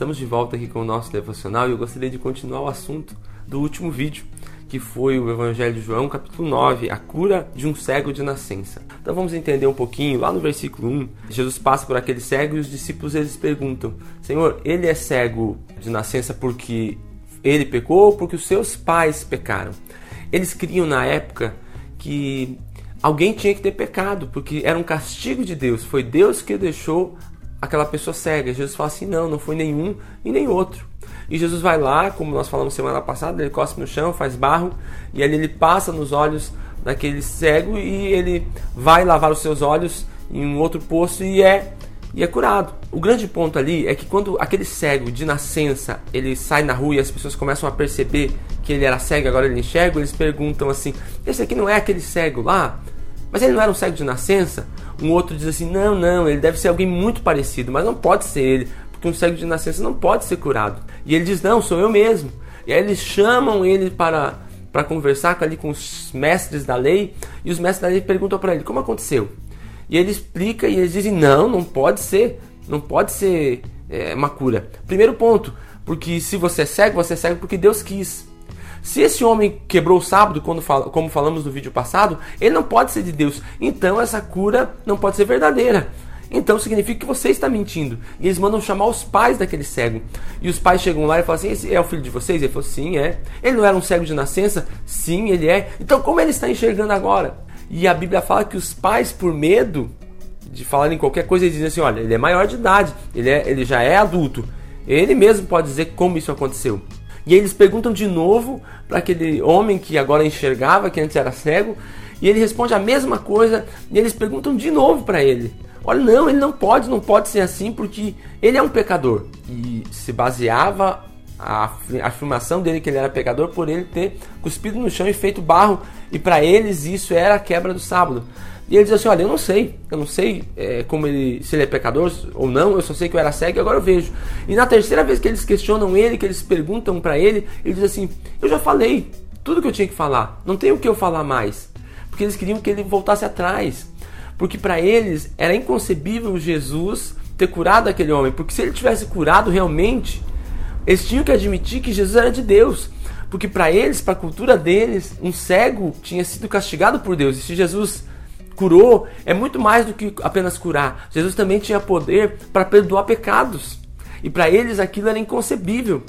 Estamos de volta aqui com o nosso devocional e eu gostaria de continuar o assunto do último vídeo, que foi o Evangelho de João, capítulo 9, a cura de um cego de nascença. Então vamos entender um pouquinho, lá no versículo 1, Jesus passa por aquele cego e os discípulos eles perguntam: Senhor, ele é cego de nascença porque ele pecou ou porque os seus pais pecaram? Eles criam na época que alguém tinha que ter pecado, porque era um castigo de Deus, foi Deus que deixou aquela pessoa cega. Jesus fala assim: não, não foi nenhum e nem outro. E Jesus vai lá, como nós falamos semana passada, ele cospe no chão, faz barro, e ali ele passa nos olhos daquele cego e ele vai lavar os seus olhos em um outro poço e é e é curado. O grande ponto ali é que quando aquele cego de nascença ele sai na rua e as pessoas começam a perceber que ele era cego agora ele enxerga, eles perguntam assim: esse aqui não é aquele cego lá? Mas ele não era um cego de nascença? Um outro diz assim: não, não, ele deve ser alguém muito parecido, mas não pode ser ele, porque um cego de nascença não pode ser curado. E ele diz: não, sou eu mesmo. E aí eles chamam ele para, para conversar ali com os mestres da lei, e os mestres da lei perguntam para ele: como aconteceu? E ele explica e eles dizem: não, não pode ser, não pode ser é, uma cura. Primeiro ponto, porque se você é cego, você é cego porque Deus quis. Se esse homem quebrou o sábado, quando como falamos no vídeo passado, ele não pode ser de Deus. Então essa cura não pode ser verdadeira. Então significa que você está mentindo. E eles mandam chamar os pais daquele cego. E os pais chegam lá e falam assim: Esse é o filho de vocês? Ele falou: Sim, é. Ele não era um cego de nascença? Sim, ele é. Então como ele está enxergando agora? E a Bíblia fala que os pais, por medo de falarem qualquer coisa, eles dizem assim: Olha, ele é maior de idade, ele, é, ele já é adulto. Ele mesmo pode dizer como isso aconteceu. E eles perguntam de novo para aquele homem que agora enxergava, que antes era cego, e ele responde a mesma coisa, e eles perguntam de novo para ele. Olha, não, ele não pode, não pode ser assim, porque ele é um pecador. E se baseava a afirmação dele que ele era pecador por ele ter cuspido no chão e feito barro, e para eles isso era a quebra do sábado. E ele diz assim: Olha, eu não sei, eu não sei é, como ele, se ele é pecador ou não, eu só sei que eu era cego e agora eu vejo. E na terceira vez que eles questionam ele, que eles perguntam para ele, ele diz assim: Eu já falei tudo que eu tinha que falar, não tem o que eu falar mais. Porque eles queriam que ele voltasse atrás. Porque para eles era inconcebível Jesus ter curado aquele homem. Porque se ele tivesse curado realmente, eles tinham que admitir que Jesus era de Deus. Porque para eles, para a cultura deles, um cego tinha sido castigado por Deus. E se Jesus curou é muito mais do que apenas curar. Jesus também tinha poder para perdoar pecados. E para eles aquilo era inconcebível.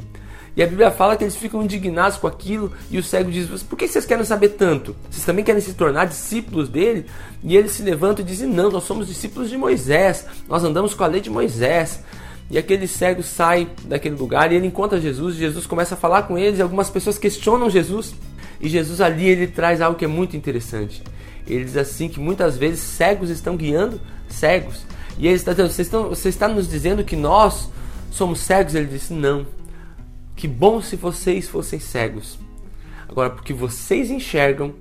E a Bíblia fala que eles ficam indignados com aquilo e o cego diz: Por que vocês querem saber tanto? Vocês também querem se tornar discípulos dele? E eles se levantam e dizem: Não, nós somos discípulos de Moisés, nós andamos com a lei de Moisés. E aquele cego sai daquele lugar e ele encontra Jesus. Jesus começa a falar com eles. Algumas pessoas questionam Jesus. E Jesus ali ele traz algo que é muito interessante. Ele diz assim que muitas vezes cegos estão guiando cegos. E ele está dizendo, você está, você está nos dizendo que nós somos cegos? Ele disse, não. Que bom se vocês fossem cegos. Agora, porque vocês enxergam,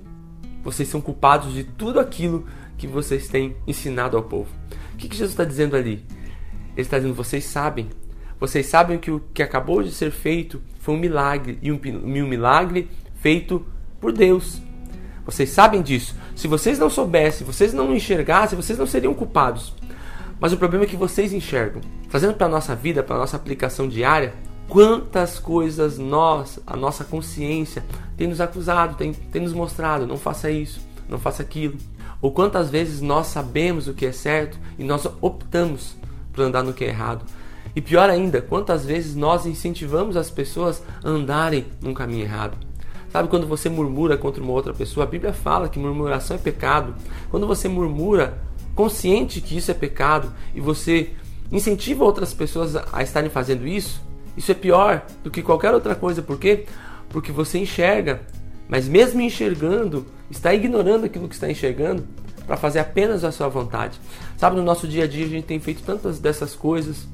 vocês são culpados de tudo aquilo que vocês têm ensinado ao povo. O que, que Jesus está dizendo ali? Ele está dizendo, vocês sabem. Vocês sabem que o que acabou de ser feito foi um milagre. E um, um milagre feito por Deus. Vocês sabem disso. Se vocês não soubessem, vocês não enxergassem, vocês não seriam culpados. Mas o problema é que vocês enxergam. Fazendo para a nossa vida, para a nossa aplicação diária, quantas coisas nós, a nossa consciência, tem nos acusado, tem, tem nos mostrado, não faça isso, não faça aquilo. Ou quantas vezes nós sabemos o que é certo e nós optamos por andar no que é errado. E pior ainda, quantas vezes nós incentivamos as pessoas a andarem num caminho errado. Sabe quando você murmura contra uma outra pessoa? A Bíblia fala que murmuração é pecado. Quando você murmura, consciente que isso é pecado, e você incentiva outras pessoas a estarem fazendo isso, isso é pior do que qualquer outra coisa. Por quê? Porque você enxerga, mas mesmo enxergando, está ignorando aquilo que está enxergando para fazer apenas a sua vontade. Sabe, no nosso dia a dia a gente tem feito tantas dessas coisas.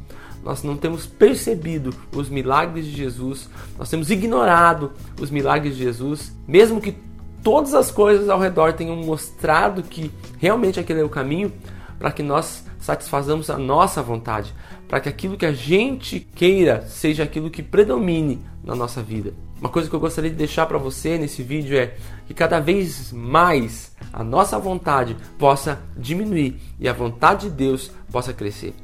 Nós não temos percebido os milagres de Jesus, nós temos ignorado os milagres de Jesus, mesmo que todas as coisas ao redor tenham mostrado que realmente aquele é o caminho, para que nós satisfazamos a nossa vontade, para que aquilo que a gente queira seja aquilo que predomine na nossa vida. Uma coisa que eu gostaria de deixar para você nesse vídeo é que cada vez mais a nossa vontade possa diminuir e a vontade de Deus possa crescer.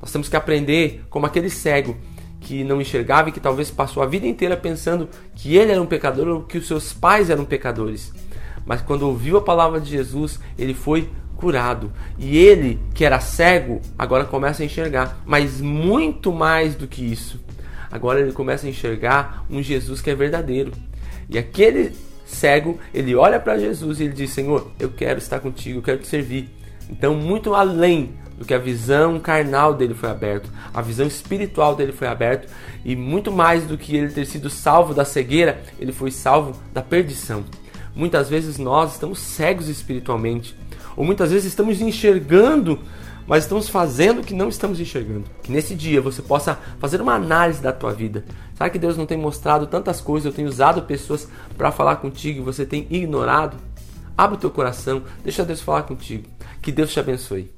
Nós temos que aprender como aquele cego que não enxergava e que talvez passou a vida inteira pensando que ele era um pecador ou que os seus pais eram pecadores. Mas quando ouviu a palavra de Jesus, ele foi curado. E ele, que era cego, agora começa a enxergar. Mas muito mais do que isso. Agora ele começa a enxergar um Jesus que é verdadeiro. E aquele cego, ele olha para Jesus e ele diz: Senhor, eu quero estar contigo, eu quero te servir. Então, muito além do que a visão carnal dele foi aberta, a visão espiritual dele foi aberta e muito mais do que ele ter sido salvo da cegueira, ele foi salvo da perdição. Muitas vezes nós estamos cegos espiritualmente, ou muitas vezes estamos enxergando, mas estamos fazendo o que não estamos enxergando. Que nesse dia você possa fazer uma análise da tua vida. Será que Deus não tem mostrado tantas coisas? Eu tenho usado pessoas para falar contigo e você tem ignorado? Abre o teu coração, deixa Deus falar contigo. Que Deus te abençoe.